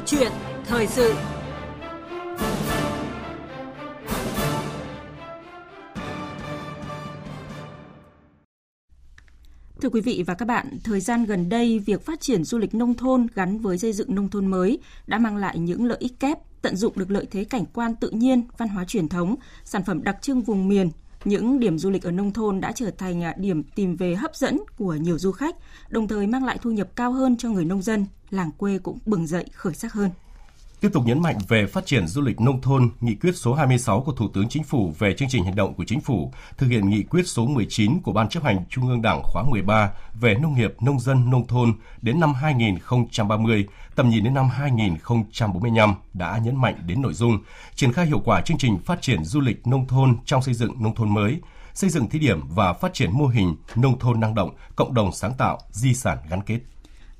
Câu chuyện thời sự. Thưa quý vị và các bạn, thời gian gần đây, việc phát triển du lịch nông thôn gắn với xây dựng nông thôn mới đã mang lại những lợi ích kép, tận dụng được lợi thế cảnh quan tự nhiên, văn hóa truyền thống, sản phẩm đặc trưng vùng miền, những điểm du lịch ở nông thôn đã trở thành à, điểm tìm về hấp dẫn của nhiều du khách, đồng thời mang lại thu nhập cao hơn cho người nông dân, làng quê cũng bừng dậy khởi sắc hơn. Tiếp tục nhấn mạnh về phát triển du lịch nông thôn, nghị quyết số 26 của Thủ tướng Chính phủ về chương trình hành động của Chính phủ, thực hiện nghị quyết số 19 của Ban chấp hành Trung ương Đảng khóa 13 về nông nghiệp, nông dân, nông thôn đến năm 2030, tầm nhìn đến năm 2045 đã nhấn mạnh đến nội dung triển khai hiệu quả chương trình phát triển du lịch nông thôn trong xây dựng nông thôn mới, xây dựng thí điểm và phát triển mô hình nông thôn năng động, cộng đồng sáng tạo, di sản gắn kết.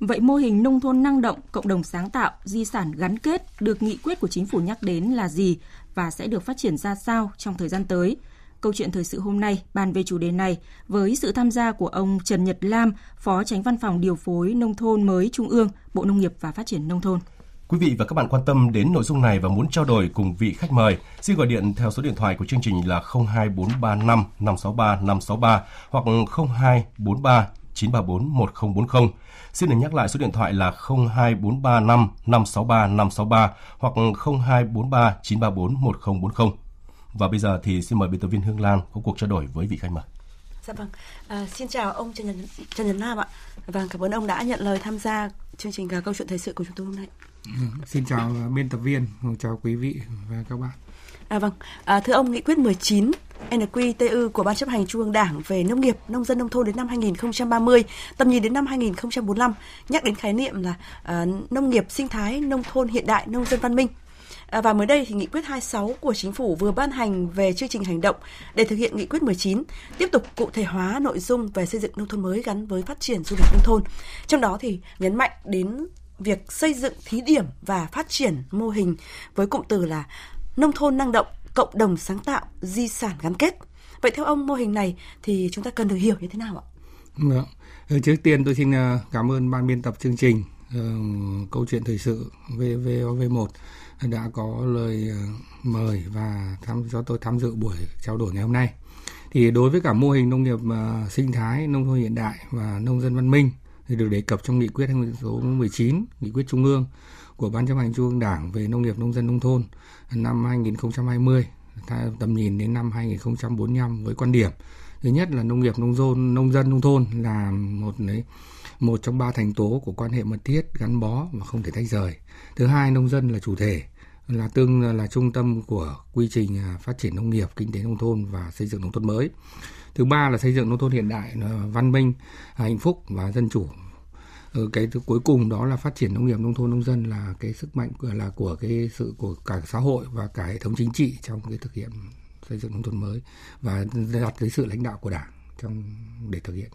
Vậy mô hình nông thôn năng động, cộng đồng sáng tạo, di sản gắn kết được nghị quyết của chính phủ nhắc đến là gì và sẽ được phát triển ra sao trong thời gian tới? Câu chuyện thời sự hôm nay bàn về chủ đề này với sự tham gia của ông Trần Nhật Lam, Phó Tránh Văn phòng Điều phối Nông thôn mới Trung ương, Bộ Nông nghiệp và Phát triển Nông thôn. Quý vị và các bạn quan tâm đến nội dung này và muốn trao đổi cùng vị khách mời, xin gọi điện theo số điện thoại của chương trình là 02435 563 563 hoặc 0243 934 1040. Xin được nhắc lại số điện thoại là 02435 563 563 hoặc 0243 934 1040. Và bây giờ thì xin mời biên tập viên Hương Lan có cuộc trao đổi với vị khách mời. Dạ vâng, à, xin chào ông Trần Nhật, Trần Nhật Nam ạ. Vâng, cảm ơn ông đã nhận lời tham gia chương trình câu chuyện thời sự của chúng tôi hôm nay. Ừ, xin chào biên tập viên, chào quý vị và các bạn. À vâng, à, thưa ông, nghị quyết 19 NQTU của Ban chấp hành Trung ương Đảng về nông nghiệp, nông dân nông thôn đến năm 2030, tầm nhìn đến năm 2045 nhắc đến khái niệm là à, nông nghiệp sinh thái, nông thôn hiện đại, nông dân văn minh. À, và mới đây thì nghị quyết 26 của chính phủ vừa ban hành về chương trình hành động để thực hiện nghị quyết 19, tiếp tục cụ thể hóa nội dung về xây dựng nông thôn mới gắn với phát triển du lịch nông thôn. Trong đó thì nhấn mạnh đến việc xây dựng thí điểm và phát triển mô hình với cụm từ là nông thôn năng động, cộng đồng sáng tạo, di sản gắn kết. Vậy theo ông mô hình này thì chúng ta cần được hiểu như thế nào ạ? Vâng được. Ờ, trước tiên tôi xin ờ, cảm ơn ban biên tập chương trình ờ, câu chuyện thời sự VVV1 đã có lời mời và tham cho tôi tham dự buổi trao đổi ngày hôm nay. Thì đối với cả mô hình nông nghiệp sinh thái, nông thôn hiện đại và nông dân văn minh thì được đề cập trong nghị quyết số 19, nghị quyết trung ương của Ban chấp hành Trung ương Đảng về nông nghiệp nông dân nông thôn năm 2020 tầm nhìn đến năm 2045 với quan điểm. Thứ nhất là nông nghiệp nông dân nông dân nông thôn là một đấy một trong ba thành tố của quan hệ mật thiết gắn bó và không thể tách rời. Thứ hai nông dân là chủ thể là tương là trung tâm của quy trình à, phát triển nông nghiệp kinh tế nông thôn và xây dựng nông thôn mới thứ ba là xây dựng nông thôn hiện đại văn minh hạnh phúc và dân chủ Ờ, cái thứ cuối cùng đó là phát triển nông nghiệp nông thôn nông dân là cái sức mạnh của là của cái sự của cả xã hội và cả hệ thống chính trị trong cái thực hiện xây dựng nông thôn mới và đặt dưới sự lãnh đạo của đảng trong để thực hiện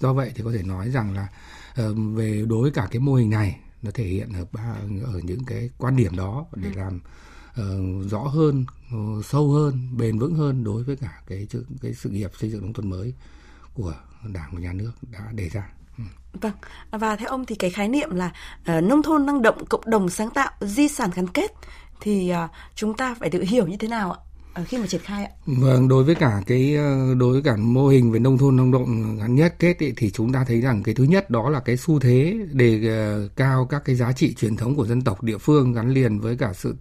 do vậy thì có thể nói rằng là ờ, về đối cả cái mô hình này nó thể hiện ở ba ở những cái quan điểm đó để ừ. làm uh, rõ hơn uh, sâu hơn bền vững hơn đối với cả cái cái sự nghiệp xây dựng nông thôn mới của đảng và nhà nước đã đề ra Vâng, và theo ông thì cái khái niệm là uh, nông thôn năng động, cộng đồng sáng tạo, di sản gắn kết thì uh, chúng ta phải được hiểu như thế nào ạ? khi mà triển khai ạ? Vâng, đối với cả cái đối với cả mô hình về nông thôn năng động gắn nhất kết ý, thì chúng ta thấy rằng cái thứ nhất đó là cái xu thế đề cao các cái giá trị truyền thống của dân tộc địa phương gắn liền với cả sự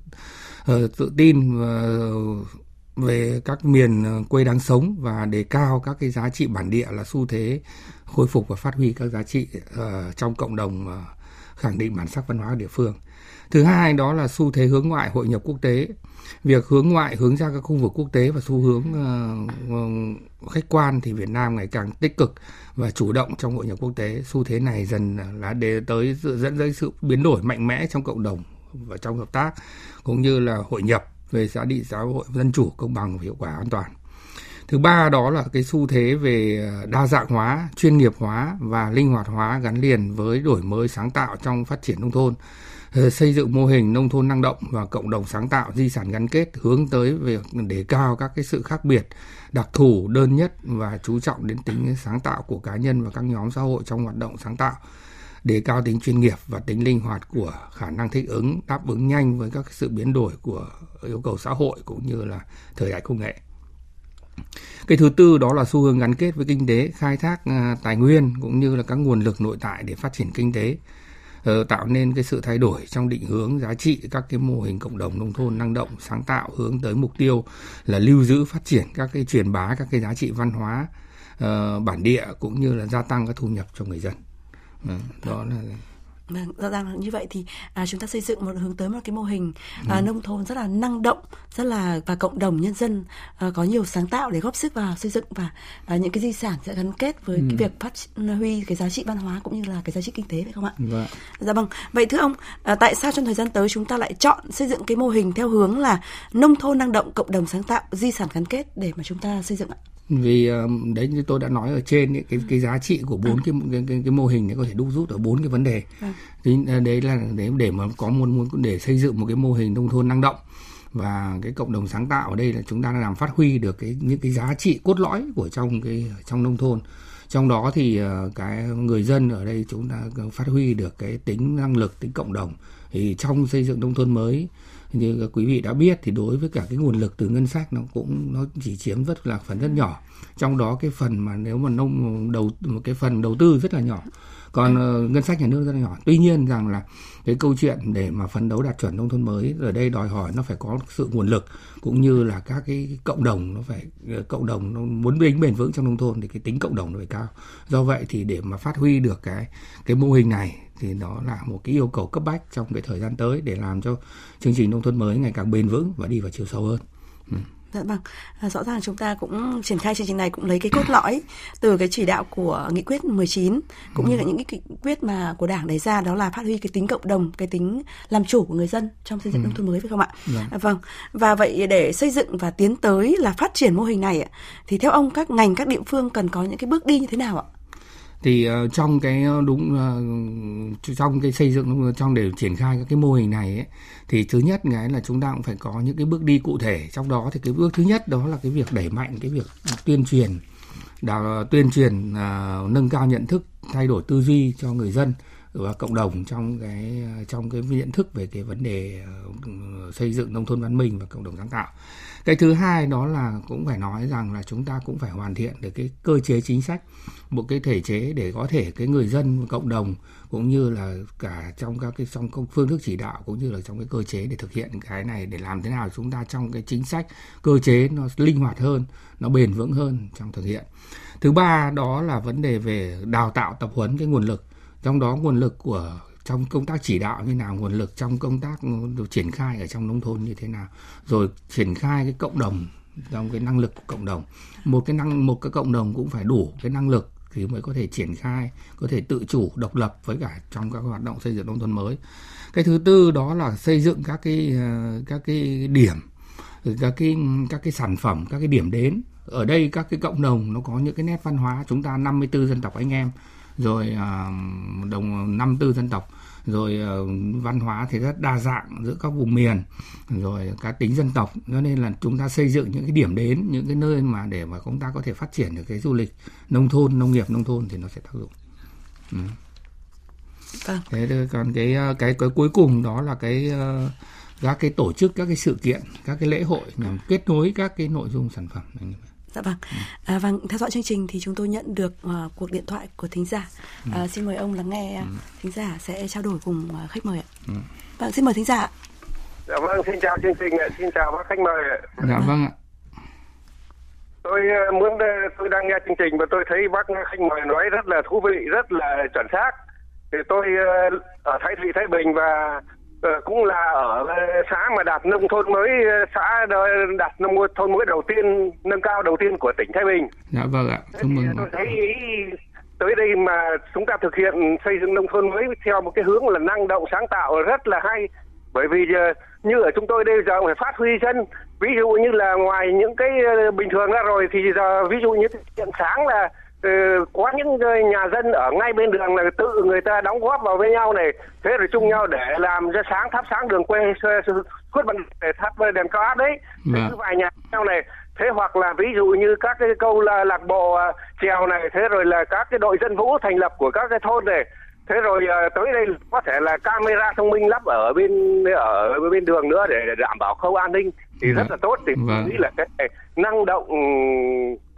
Ờ, tự tin ờ, về các miền ờ, quê đáng sống và đề cao các cái giá trị bản địa là xu thế khôi phục và phát huy các giá trị trong cộng đồng khẳng định bản sắc văn hóa địa phương. Thứ hai đó là xu thế hướng ngoại hội nhập quốc tế. Việc hướng ngoại hướng ra các khu vực quốc tế và xu hướng uh, khách quan thì Việt Nam ngày càng tích cực và chủ động trong hội nhập quốc tế. Xu thế này dần là để tới dẫn tới sự biến đổi mạnh mẽ trong cộng đồng và trong hợp tác, cũng như là hội nhập về xã định xã hội dân chủ công bằng và hiệu quả an toàn. Thứ ba đó là cái xu thế về ờ, đa dạng hóa, chuyên nghiệp hóa và linh hoạt hóa gắn liền với đổi mới sáng tạo trong phát triển nông thôn ờ, xây dựng mô hình nông thôn năng động và cộng đồng sáng tạo di sản gắn kết hướng tới việc đề cao các cái sự khác biệt, đặc thù, đơn nhất và chú trọng đến tính sáng tạo của cá nhân và các nhóm xã hội trong hoạt động sáng tạo đề cao tính chuyên nghiệp và tính linh hoạt của khả năng thích ứng đáp ứng nhanh với các sự biến đổi của yêu cầu xã hội cũng như là thời đại công nghệ. Cái thứ tư đó là xu hướng gắn kết với kinh tế khai thác à, tài nguyên cũng như là các nguồn lực nội tại để phát triển kinh tế ờ, tạo nên cái sự thay đổi trong định hướng giá trị các cái mô hình cộng đồng nông thôn năng động sáng tạo hướng tới mục tiêu là lưu giữ phát triển các cái truyền bá các cái giá trị văn hóa uh, bản địa cũng như là gia tăng các thu nhập cho người dân uh, đó là Vâng, rõ ràng là như vậy thì à, chúng ta xây dựng một hướng tới một cái mô hình à, ừ. nông thôn rất là năng động, rất là và cộng đồng nhân dân à, có nhiều sáng tạo để góp sức vào xây dựng và à, những cái di sản sẽ gắn kết với ừ. cái việc phát huy cái giá trị văn hóa cũng như là cái giá trị kinh tế phải không ạ? Vâng. Dạ vâng. Vậy thưa ông, à, tại sao trong thời gian tới chúng ta lại chọn xây dựng cái mô hình theo hướng là nông thôn năng động, cộng đồng sáng tạo, di sản gắn kết để mà chúng ta xây dựng ạ? Vì đấy như tôi đã nói ở trên ấy, cái cái giá trị của bốn à. cái, cái cái cái mô hình này có thể đúc rút ở bốn cái vấn đề à. đấy là để để mà có muốn muốn để xây dựng một cái mô hình nông thôn năng động và cái cộng đồng sáng tạo ở đây là chúng ta làm phát huy được cái những cái giá trị cốt lõi của trong cái trong nông thôn trong đó thì cái người dân ở đây chúng ta phát huy được cái tính năng lực tính cộng đồng thì trong xây dựng nông thôn mới như các quý vị đã biết thì đối với cả cái nguồn lực từ ngân sách nó cũng nó chỉ chiếm rất là phần rất nhỏ. Trong đó cái phần mà nếu mà nông đầu một cái phần đầu tư rất là nhỏ. Còn uh, ngân sách nhà nước rất là nhỏ. Tuy nhiên rằng là cái câu chuyện để mà phấn đấu đạt chuẩn nông thôn mới ở đây đòi hỏi nó phải có sự nguồn lực cũng như là các cái cộng đồng nó phải ờ, cộng đồng nó muốn bền bền vững trong nông thôn thì cái tính cộng đồng nó phải cao. Do vậy thì để mà phát huy được cái cái mô hình này thì đó là một cái yêu cầu cấp bách trong cái thời gian tới để làm cho chương trình nông thôn mới ngày càng bền vững và đi vào chiều sâu hơn. Ừ. Dạ vâng, à, rõ ràng chúng ta cũng triển khai chương trình này cũng lấy cái cốt lõi từ cái chỉ đạo của nghị quyết 19 cũng ừ. như là những cái nghị quyết mà của Đảng đề ra đó là phát huy cái tính cộng đồng, cái tính làm chủ của người dân trong xây dựng ừ. nông thôn mới phải không ạ? Dạ. À, vâng. Và vậy để xây dựng và tiến tới là phát triển mô hình này thì theo ông các ngành các địa phương cần có những cái bước đi như thế nào ạ? Thì uh, trong cái ờ, đúng uh, trong cái xây dựng trong để triển khai các cái mô hình này ấy, thì thứ nhất cái là chúng ta cũng phải có những cái bước đi cụ thể trong đó thì cái bước thứ nhất đó là cái việc đẩy mạnh cái việc tuyên truyền đào tuyên truyền uh, nâng cao nhận thức thay đổi tư duy cho người dân và cộng đồng trong cái trong cái nhận thức về cái vấn đề uh, xây dựng nông thôn văn minh và cộng đồng sáng tạo. Cái thứ hai đó là cũng phải nói rằng là chúng ta cũng phải hoàn thiện được cái cơ chế chính sách, một cái thể chế để có thể cái người dân cộng đồng cũng như là cả trong các cái trong công phương thức chỉ đạo cũng như là trong cái cơ chế để thực hiện cái này để làm thế nào chúng ta trong cái chính sách cơ chế nó linh hoạt hơn, nó bền vững hơn trong thực hiện. Thứ ba đó là vấn đề về đào tạo tập huấn cái nguồn lực trong đó nguồn lực của trong công tác chỉ đạo như nào, nguồn lực trong công tác triển khai ở trong nông thôn như thế nào, rồi triển khai cái cộng đồng, trong cái năng lực của cộng đồng. Một cái năng, một cái cộng đồng cũng phải đủ cái năng lực thì mới có thể triển khai, có thể tự chủ, độc lập với cả trong các hoạt động xây dựng nông thôn mới. Cái thứ tư đó là xây dựng các cái ờ, các cái điểm, các cái các cái sản phẩm, các cái điểm đến. Ở đây các cái cộng đồng nó có những cái nét văn hóa, chúng ta 54 dân tộc anh em rồi uh, đồng năm tư dân tộc. Rồi uh, văn hóa thì rất đa dạng giữa các vùng miền. Rồi cá tính dân tộc. Cho nên là chúng ta xây dựng những cái điểm đến những cái nơi mà để mà chúng ta có thể phát triển được cái du lịch nông thôn nông nghiệp nông thôn thì nó sẽ tác dụng. Ừ. Vâng. thế còn cái ờ, cái cái cuối cùng đó là cái các cái tổ chức các cái sự kiện các cái lễ hội nhằm kết nối các cái nội dung sản phẩm này Dạ vâng. À, vâng, theo dõi chương trình thì chúng tôi nhận được uh, cuộc điện thoại của thính giả. Uh, xin mời ông lắng nghe uh, thính giả sẽ trao đổi cùng uh, khách mời ạ. Vâng, xin mời thính giả. Dạ vâng, xin chào chương trình, xin chào các khách mời ạ. Dạ vâng ạ. Tôi muốn tôi đang nghe chương trình và tôi thấy bác khách mời nói rất là thú vị, rất là chuẩn xác. Thì tôi ở Thái Thụy Thái Bình và cũng là ở xã mà đạt nông thôn mới xã đạt nông thôn mới đầu tiên nâng cao đầu tiên của tỉnh Thái Bình. Dạ vâng ạ. Chúc mừng. Tôi thấy tới đây mà chúng ta thực hiện xây dựng nông thôn mới theo một cái hướng là năng động sáng tạo rất là hay. Bởi vì như ở chúng tôi đây giờ phải phát huy chân. Ví dụ như là ngoài những cái ờ, bình thường ra rồi thì giờ ví dụ như hiện sáng là có những nhà dân ở ngay bên đường là tự người ta đóng góp vào với nhau này. Thế rồi chung nhau để làm cho sáng thắp sáng đường quê suốt bằng để thắp đèn cao áp đấy. Vâng. cứ vài nhà nhau này. Thế hoặc là ví dụ như các cái câu là lạc bộ uh, trèo này thế rồi là các cái đội dân vũ thành lập của các cái thôn này. Thế rồi uh, tới đây có thể là camera thông minh lắp ở bên ở bên đường nữa để, để đảm bảo khâu an ninh thì vâng. rất là tốt. Thì vâng. nghĩ là cái năng động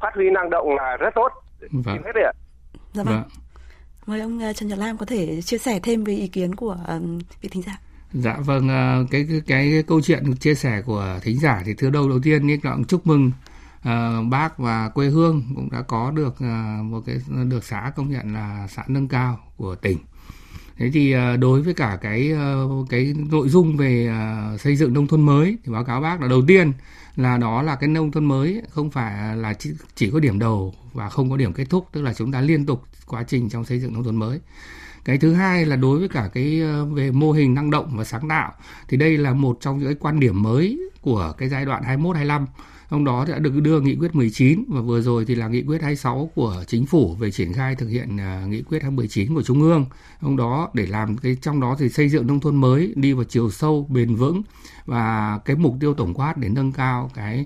phát huy năng động là rất tốt vâng. hết đấy ạ dạ vâng. vâng mời ông ờ, Trần Nhật Lam có thể chia sẻ thêm về ý kiến của vị thính giả Dạ vâng, cái, cái cái cái câu chuyện chia sẻ của thính giả thì thứ đầu đầu tiên thì cũng chúc mừng uh, bác và quê hương cũng đã có được uh, một cái được xã công nhận là xã nâng cao của tỉnh. Thế thì ờ, đối với cả cái ờ, cái nội dung về ờ, xây dựng nông thôn mới thì báo cáo bác là đầu tiên là đó là cái nông thôn mới không phải là chỉ, chỉ có điểm đầu và không có điểm kết thúc, tức là chúng ta liên tục quá trình trong xây dựng nông thôn mới. Cái thứ hai là đối với cả cái về mô hình năng động và sáng tạo thì đây là một trong những cái quan điểm mới của cái giai đoạn 21 25 trong đó đã được đưa nghị quyết 19 và vừa rồi thì là nghị quyết 26 của chính phủ về triển khai thực hiện à, nghị quyết 19 của trung ương. Trong đó để làm cái trong đó thì xây dựng nông thôn mới đi vào chiều sâu bền vững và cái mục tiêu tổng quát để nâng cao cái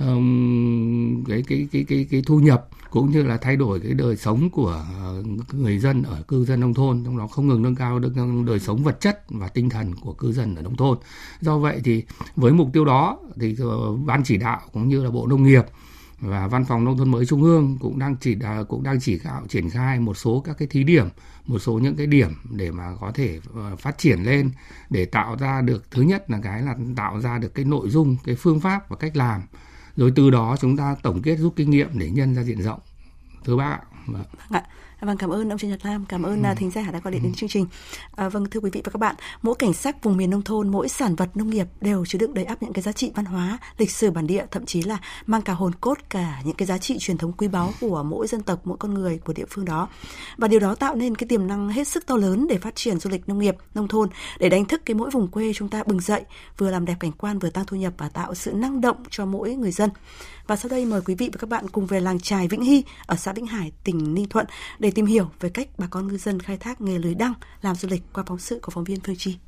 um, cái, cái cái cái cái thu nhập cũng như là thay đổi cái đời sống của ờ, người dân ở cư dân nông thôn, trong đó không ngừng nâng cao được ờ, đời sống vật chất và tinh thần của cư dân ở nông thôn. Do vậy thì với mục tiêu đó thì ờ, ban chỉ đạo cũng như là bộ nông nghiệp và văn phòng nông thôn mới trung ương cũng đang chỉ cũng đang chỉ đạo triển khai một số các cái thí điểm, một số những cái điểm để mà có thể phát triển lên để tạo ra được, thứ nhất là cái là tạo ra được cái nội dung, cái phương pháp và cách làm rồi từ đó chúng ta tổng kết rút kinh nghiệm để nhân ra diện rộng. Thưa bác ạ. Vâng. vâng ạ. Vâng, cảm ơn ông Trần Nhật Lam, cảm ơn ừ. thính giả đã gọi điện đến ừ. chương trình. À, vâng, thưa quý vị và các bạn, mỗi cảnh sắc vùng miền nông thôn, mỗi sản vật nông nghiệp đều chứa đựng đầy ắp những cái giá trị văn hóa, lịch sử bản địa, thậm chí là mang cả hồn cốt cả những cái giá trị truyền thống quý báu của mỗi dân tộc, mỗi con người của địa phương đó. Và điều đó tạo nên cái tiềm năng hết sức to lớn để phát triển du lịch nông nghiệp, nông thôn, để đánh thức cái mỗi vùng quê chúng ta bừng dậy, vừa làm đẹp cảnh quan, vừa tăng thu nhập và tạo sự năng động cho mỗi người dân. Và sau đây mời quý vị và các bạn cùng về làng trài Vĩnh Hy ở xã Vĩnh Hải, tỉnh Ninh Thuận để tìm hiểu về cách bà con ngư dân khai thác nghề lưới đăng làm du lịch qua phóng sự của phóng viên Phương Chi.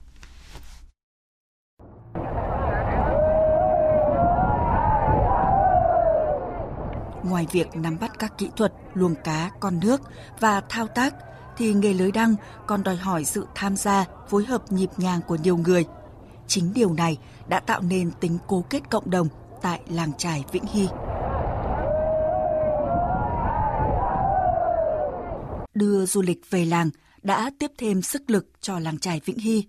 Ngoài việc nắm bắt các kỹ thuật luồng cá, con nước và thao tác, thì nghề lưới đăng còn đòi hỏi sự tham gia, phối hợp nhịp nhàng của nhiều người. Chính điều này đã tạo nên tính cố kết cộng đồng tại làng trài Vĩnh Hy. Đưa du lịch về làng đã tiếp thêm sức lực cho làng trài Vĩnh Hy.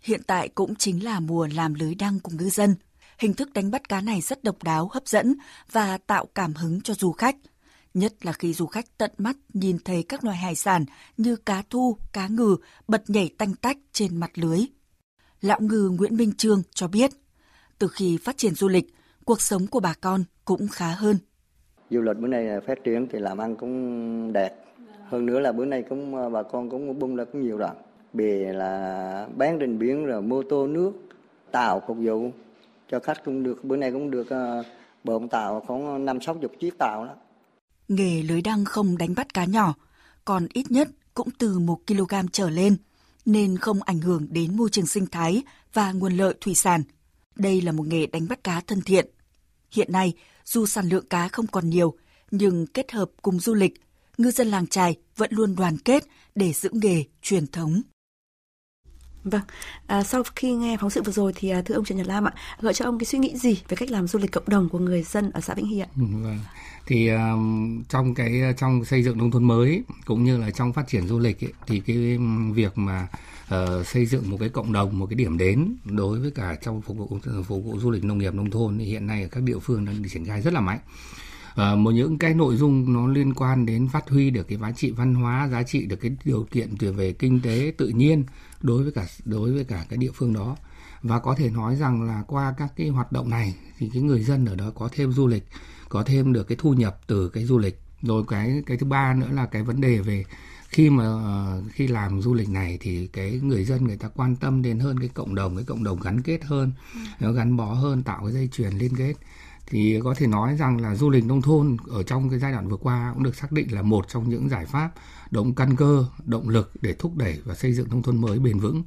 Hiện tại cũng chính là mùa làm lưới đăng của ngư dân. Hình thức đánh bắt cá này rất độc đáo, hấp dẫn và tạo cảm hứng cho du khách. Nhất là khi du khách tận mắt nhìn thấy các loài hải sản như cá thu, cá ngừ bật nhảy tanh tách trên mặt lưới. Lão ngư Nguyễn Minh Trương cho biết, từ khi phát triển du lịch, cuộc sống của bà con cũng khá hơn. Du lịch bữa nay phát triển thì làm ăn cũng đẹp. Hơn nữa là bữa nay cũng ờ, bà con cũng bung ra cũng nhiều rồi. Bè là bán trên biển rồi mô tô nước, tàu phục vụ cho khách cũng được. Bữa nay cũng được uh, bộn tàu khoảng năm sáu chục chiếc tàu đó. Nghề lưới đăng không đánh bắt cá nhỏ, còn ít nhất cũng từ 1 kg trở lên, nên không ảnh hưởng đến môi trường sinh thái và nguồn lợi thủy sản. Đây là một nghề đánh bắt cá thân thiện, Hiện nay, dù sản lượng cá không còn nhiều, nhưng kết hợp cùng du lịch, ngư dân làng trài vẫn luôn đoàn kết để giữ nghề truyền thống. Vâng, à, sau khi nghe phóng sự vừa rồi thì à, thưa ông Trần Nhật Lam ạ, gợi cho ông cái suy nghĩ gì về cách làm du lịch cộng đồng của người dân ở xã Vĩnh Hy ạ? Ừ, vâng, thì um, trong cái trong xây dựng nông thôn mới cũng như là trong phát triển du lịch ấy, thì cái việc mà uh, xây dựng một cái cộng đồng một cái điểm đến đối với cả trong phục vụ phục vụ du lịch nông nghiệp nông thôn thì hiện nay ở các địa phương đang triển khai rất là mạnh một những cái nội dung nó liên quan đến phát huy được cái giá trị văn hóa giá trị được cái điều kiện về kinh tế tự nhiên đối với cả đối với cả cái địa phương đó. Và có thể nói rằng là qua các cái hoạt động này thì cái người dân ở đó có thêm du lịch có thêm được cái thu nhập từ cái du lịch. Rồi cái cái thứ ba nữa là cái vấn đề về khi mà ờ, khi làm du lịch này thì cái người dân người ta quan tâm đến hơn cái cộng đồng cái cộng đồng gắn kết hơn ừ. nó gắn bó hơn tạo cái dây chuyền liên kết thì có thể nói rằng là du lịch nông thôn ở trong cái giai đoạn vừa qua cũng được xác định là một trong những giải pháp động căn cơ động lực để thúc đẩy và xây dựng nông thôn mới bền vững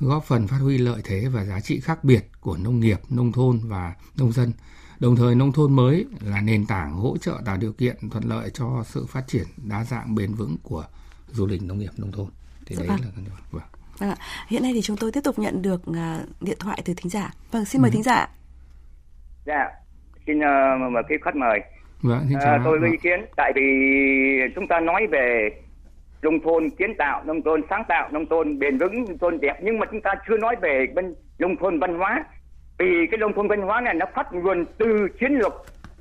góp phần phát huy lợi thế và giá trị khác biệt của nông nghiệp nông thôn và nông dân Đồng thời nông thôn mới là nền tảng hỗ trợ tạo điều kiện thuận lợi cho sự phát triển đa dạng bền vững của du lịch nông nghiệp nông thôn. thì dạ đấy vâng. là vâng. Vâng ạ. Hiện nay thì chúng tôi tiếp tục nhận được uh, điện thoại từ thính giả. Vâng, xin mời ừ. thính giả. Dạ, xin uh, mời cái khách mời. Vâng, xin chào. Uh, tôi có ý kiến tại vì chúng ta nói về nông thôn kiến tạo, nông thôn sáng tạo, nông thôn bền vững, nông thôn đẹp nhưng mà chúng ta chưa nói về bên nông thôn văn hóa. Vì cái nông thôn văn hóa này nó phát nguồn từ chiến lược,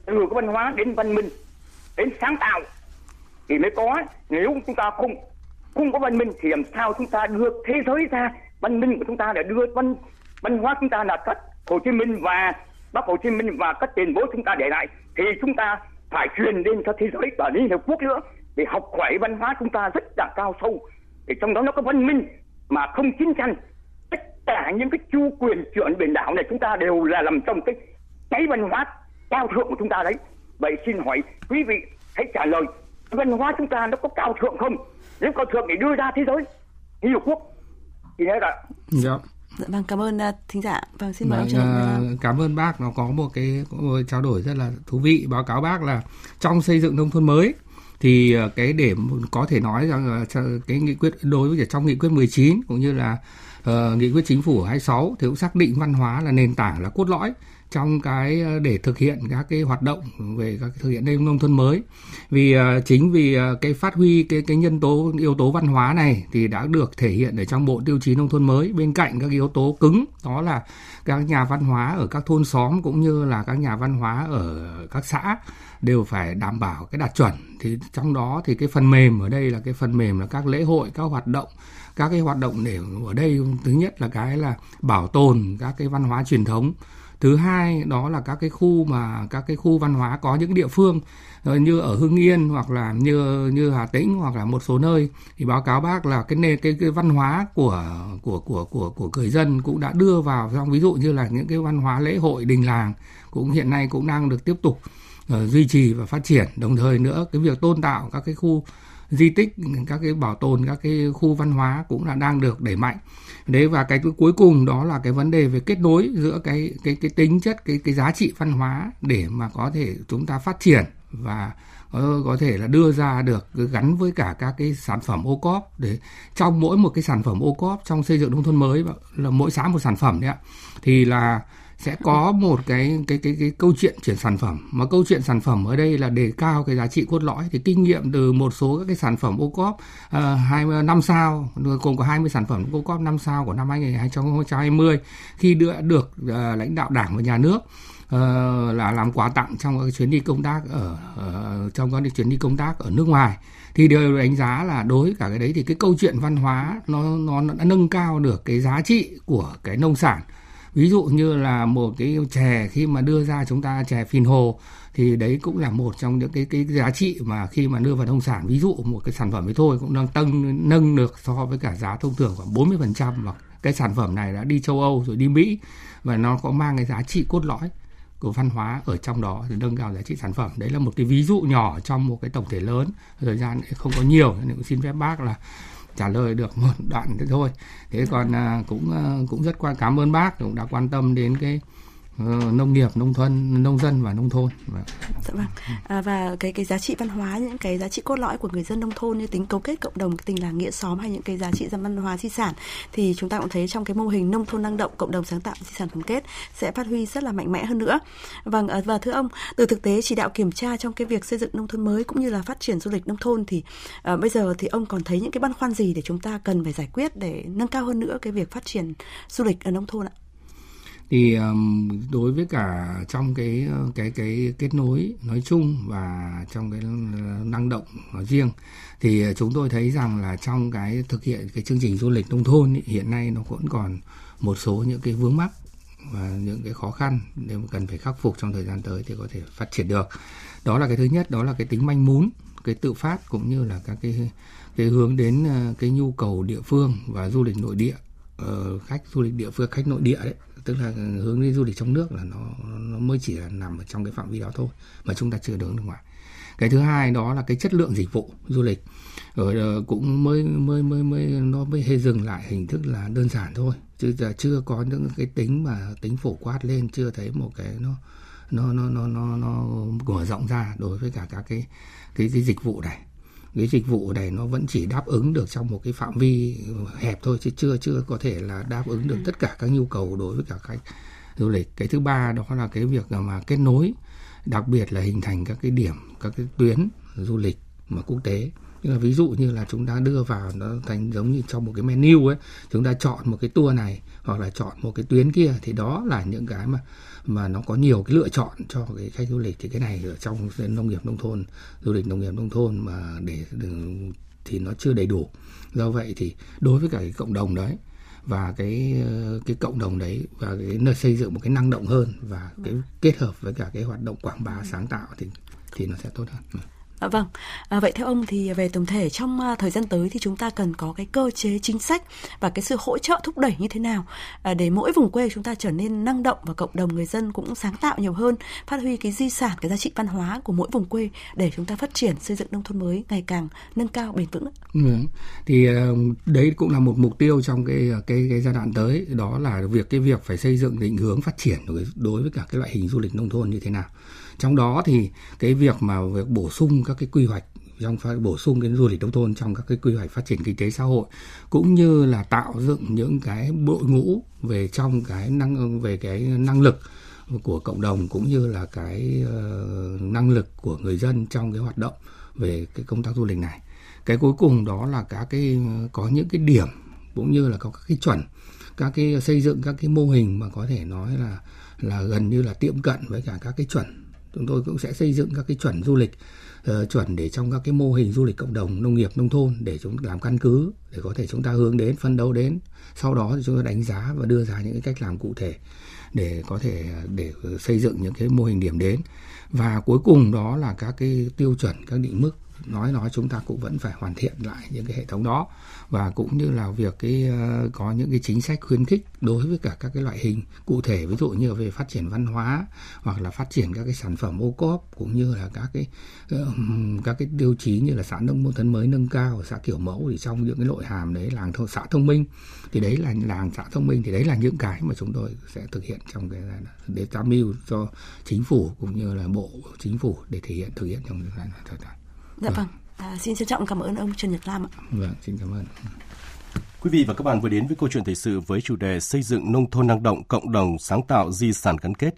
từ cái văn hóa đến văn minh, đến sáng tạo thì mới có. Nếu chúng ta không không có văn minh thì làm sao chúng ta đưa thế giới ra văn minh của chúng ta để đưa văn văn hóa chúng ta là các Hồ Chí Minh và Bắc Hồ Chí Minh và các tiền bối chúng ta để lại, thì chúng ta phải truyền lên cho thế giới và Liên Hợp Quốc nữa, để học hỏi văn hóa chúng ta rất là cao sâu. Thì trong đó nó có văn minh mà không chiến tranh, tất cả những cái chu quyền chuyện biển đảo này chúng ta đều là nằm trong cái cái văn hóa cao thượng của chúng ta đấy. Vậy xin hỏi quý vị, hãy trả lời, văn hóa chúng ta nó có cao thượng không? Nếu cao thượng để đưa ra thế giới, Liên Hợp Quốc. Thì thế ạ. Dạ. Dạ vâng, cảm ơn uh, thính giả. Vâng, xin mời vâng, ông uh, Cảm ơn bác. Nó có một cái trao đổi rất là thú vị. Báo cáo bác là trong xây dựng nông thôn mới thì cái để có thể nói rằng cái nghị quyết đối với trong nghị quyết 19 cũng như là uh, nghị quyết chính phủ 26 thì cũng xác định văn hóa là nền tảng là cốt lõi trong cái ờ, để thực hiện các cái hoạt động về các thực hiện nông thôn mới. Vì ờ, chính vì ờ, cái phát huy cái cái nhân tố, yếu tố văn hóa này thì đã được thể hiện ở trong bộ tiêu chí nông thôn mới. Bên cạnh các yếu tố cứng, đó là các nhà văn hóa ở các thôn xóm cũng như là các nhà văn hóa ở các xã đều phải đảm bảo cái đạt chuẩn. Thì trong đó thì cái phần mềm ở đây là cái phần mềm là các lễ hội, các hoạt động, các cái hoạt động để ở đây, thứ nhất là cái là bảo tồn các cái văn hóa truyền thống thứ hai đó là các cái khu mà các cái khu văn hóa có những địa phương ờ, như ở Hưng Yên hoặc là như như Hà Tĩnh hoặc là một số nơi thì báo cáo bác là cái nền cái, cái văn hóa của của của của của người dân cũng đã đưa vào trong ví dụ như là những cái văn hóa lễ hội đình làng cũng hiện nay cũng đang được tiếp tục uh, duy trì và phát triển. Đồng thời nữa cái việc tôn tạo các cái khu di tích các cái bảo tồn các cái khu văn hóa cũng là đang được đẩy mạnh đấy và cái cuối cùng đó là cái vấn đề về kết nối giữa cái cái cái tính chất cái cái giá trị văn hóa để mà có thể chúng ta phát triển và có, có thể là đưa ra được gắn với cả các cái sản phẩm ô cóp để trong mỗi một cái sản phẩm ô cóp trong xây dựng nông thôn mới là mỗi xã một sản phẩm đấy ạ thì là sẽ có một cái cái cái cái câu chuyện chuyển sản phẩm. Mà câu chuyện sản phẩm ở đây là đề cao cái giá trị cốt lõi thì kinh nghiệm từ một số các cái sản phẩm ô cóp ờ, hai uh, năm sao gồm có 20 sản phẩm ô cóp năm sao của năm 2020 khi đưa được uh, lãnh đạo đảng và nhà nước uh, là làm quà tặng trong các chuyến đi công tác ở uh, trong các chuyến đi công tác ở nước ngoài thì đều đánh giá là đối với cả cái đấy thì cái câu chuyện văn hóa nó nó đã nâng cao được cái giá trị của cái nông sản ví dụ như là một cái chè khi mà đưa ra chúng ta, chè phìn hồ, thì đấy cũng là một trong những cái cái giá trị mà khi mà đưa vào nông sản. Ví dụ một cái sản phẩm ấy thôi, cũng đang tăng, nâng được so với cả giá thông thường khoảng 40% và cái sản phẩm này đã đi châu Âu rồi đi Mỹ, và nó có mang cái giá trị cốt lõi của văn hóa ở trong đó để nâng cao giá trị sản phẩm. Đấy là một cái ví dụ nhỏ trong một cái tổng thể lớn. Thời gian không có nhiều, nên cũng xin phép bác là trả lời được một đoạn thế thôi. Thế còn à, cũng à, cũng rất quan, cảm ơn bác, cũng đã quan tâm đến cái Ờ, nông nghiệp nông thôn nông dân và nông thôn. Vâng. dạ vâng. À, và cái cái giá trị văn hóa những cái giá trị cốt lõi của người dân nông thôn như tính cấu kết cộng đồng tình làng nghĩa xóm hay những cái giá trị văn hóa di sản thì chúng ta cũng thấy trong cái mô hình nông thôn năng động cộng đồng sáng tạo di sản tổng kết sẽ phát huy rất là mạnh mẽ hơn nữa. Vâng và, và thưa ông từ thực tế chỉ đạo kiểm tra trong cái việc xây dựng nông thôn mới cũng như là phát triển du lịch nông thôn thì à, bây giờ thì ông còn thấy những cái băn khoăn gì để chúng ta cần phải giải quyết để nâng cao hơn nữa cái việc phát triển du lịch ở nông thôn ạ? Thì um, đối với cả trong cái cái cái kết nối nói chung và trong cái năng động nói riêng thì chúng tôi thấy rằng là trong cái thực hiện cái chương trình du lịch nông thôn ý, hiện nay nó vẫn còn một số những cái vướng mắc và những cái khó khăn nếu mà cần phải khắc phục trong thời gian tới thì có thể phát triển được. Đó là cái thứ nhất đó là cái tính manh mún cái tự phát cũng như là các cái cái hướng đến cái nhu cầu địa phương và du lịch nội địa uh, khách du lịch địa phương khách nội địa đấy tức là hướng đi du lịch trong nước là nó nó mới chỉ là nằm ở trong cái phạm vi đó thôi, mà chúng ta chưa đứng được ngoài. Cái thứ hai đó là cái chất lượng dịch vụ du lịch ở ờ, cũng mới mới mới mới, nó mới hơi dừng lại hình thức là đơn giản thôi. Chứ là chưa có những cái tính mà tính phổ quát lên, chưa thấy một cái nó nó nó nó nó nó mở rộng ra đối với cả các cái cái cái dịch vụ này cái dịch vụ này nó vẫn chỉ đáp ứng được trong một cái phạm vi hẹp thôi chứ chưa chưa có thể là đáp ứng được tất cả các nhu cầu đối với cả khách du lịch. Cái thứ ba đó là cái việc mà kết nối đặc biệt là hình thành các cái điểm các cái tuyến du lịch mà quốc tế. Như là ví dụ như là chúng ta đưa vào nó thành giống như trong một cái menu ấy chúng ta chọn một cái tour này hoặc là chọn một cái tuyến kia thì đó là những cái mà mà nó có nhiều cái lựa chọn cho cái khách du lịch thì cái này ở trong nông nghiệp nông thôn du lịch nông nghiệp nông thôn mà để thì nó chưa đầy đủ do vậy thì đối với cả cái cộng đồng đấy và cái cái cộng đồng đấy và cái nơi xây dựng một cái năng động hơn và cái kết hợp với cả cái hoạt động quảng bá sáng tạo thì thì nó sẽ tốt hơn. À, vâng, à, vậy theo ông thì về tổng thể trong à, thời gian tới thì chúng ta cần có cái cơ chế chính sách và cái sự hỗ trợ thúc đẩy như thế nào à, để mỗi vùng quê chúng ta trở nên năng động và cộng đồng người dân cũng sáng tạo nhiều hơn, phát huy cái di sản, cái giá trị văn hóa của mỗi vùng quê để chúng ta phát triển xây dựng nông thôn mới ngày càng nâng cao bền vững. Ừ. Thì ờ, đấy cũng là một mục tiêu trong cái ờ, cái cái giai đoạn tới, đó là việc cái việc phải xây dựng định hướng phát triển đối với cả cái loại hình du lịch nông thôn như thế nào trong đó thì cái việc mà việc bổ sung các cái quy hoạch trong phải bổ sung cái du lịch nông thôn trong các cái quy hoạch phát triển kinh tế xã hội cũng như là tạo dựng những cái đội ngũ về trong cái năng về cái năng lực của cộng đồng cũng như là cái uh, năng lực của người dân trong cái hoạt động về cái công tác du lịch này. Cái cuối cùng đó là các cái có những cái điểm cũng như là có các cái chuẩn các cái xây dựng các cái mô hình mà có thể nói là là gần như là tiệm cận với cả các cái chuẩn chúng tôi cũng sẽ xây dựng các cái chuẩn du lịch uh, chuẩn để trong các cái mô hình du lịch cộng đồng nông nghiệp nông thôn để chúng làm căn cứ để có thể chúng ta hướng đến phân đấu đến. Sau đó thì chúng ta đánh giá và đưa ra những cái cách làm cụ thể để có thể để xây dựng những cái mô hình điểm đến. Và cuối cùng đó là các cái tiêu chuẩn các định mức nói nói chúng ta cũng vẫn phải hoàn thiện lại những cái hệ thống đó. Và cũng như là việc cái ờ, có những cái chính sách khuyến khích đối với cả các cái loại hình cụ thể, ví dụ như về phát triển văn hóa hoặc là phát triển các cái sản phẩm ô cốp cũng như là các cái ờ, các cái tiêu chí như là xã nông thôn mới nâng cao, xã kiểu mẫu thì trong những cái nội hàm đấy, làng thôn, xã thông minh thì đấy là, làng xã thông minh thì đấy là những cái mà chúng tôi sẽ thực hiện trong cái để tham mưu cho chính phủ cũng như là bộ chính phủ để thể hiện, thực hiện trong thời gian Dạ vâng. À, xin trân trọng cảm ơn ông Trần Nhật Lam ạ. Vâng, xin cảm ơn. Quý vị và các bạn vừa đến với câu chuyện thời sự với chủ đề xây dựng nông thôn năng động, cộng đồng, sáng tạo, di sản gắn kết.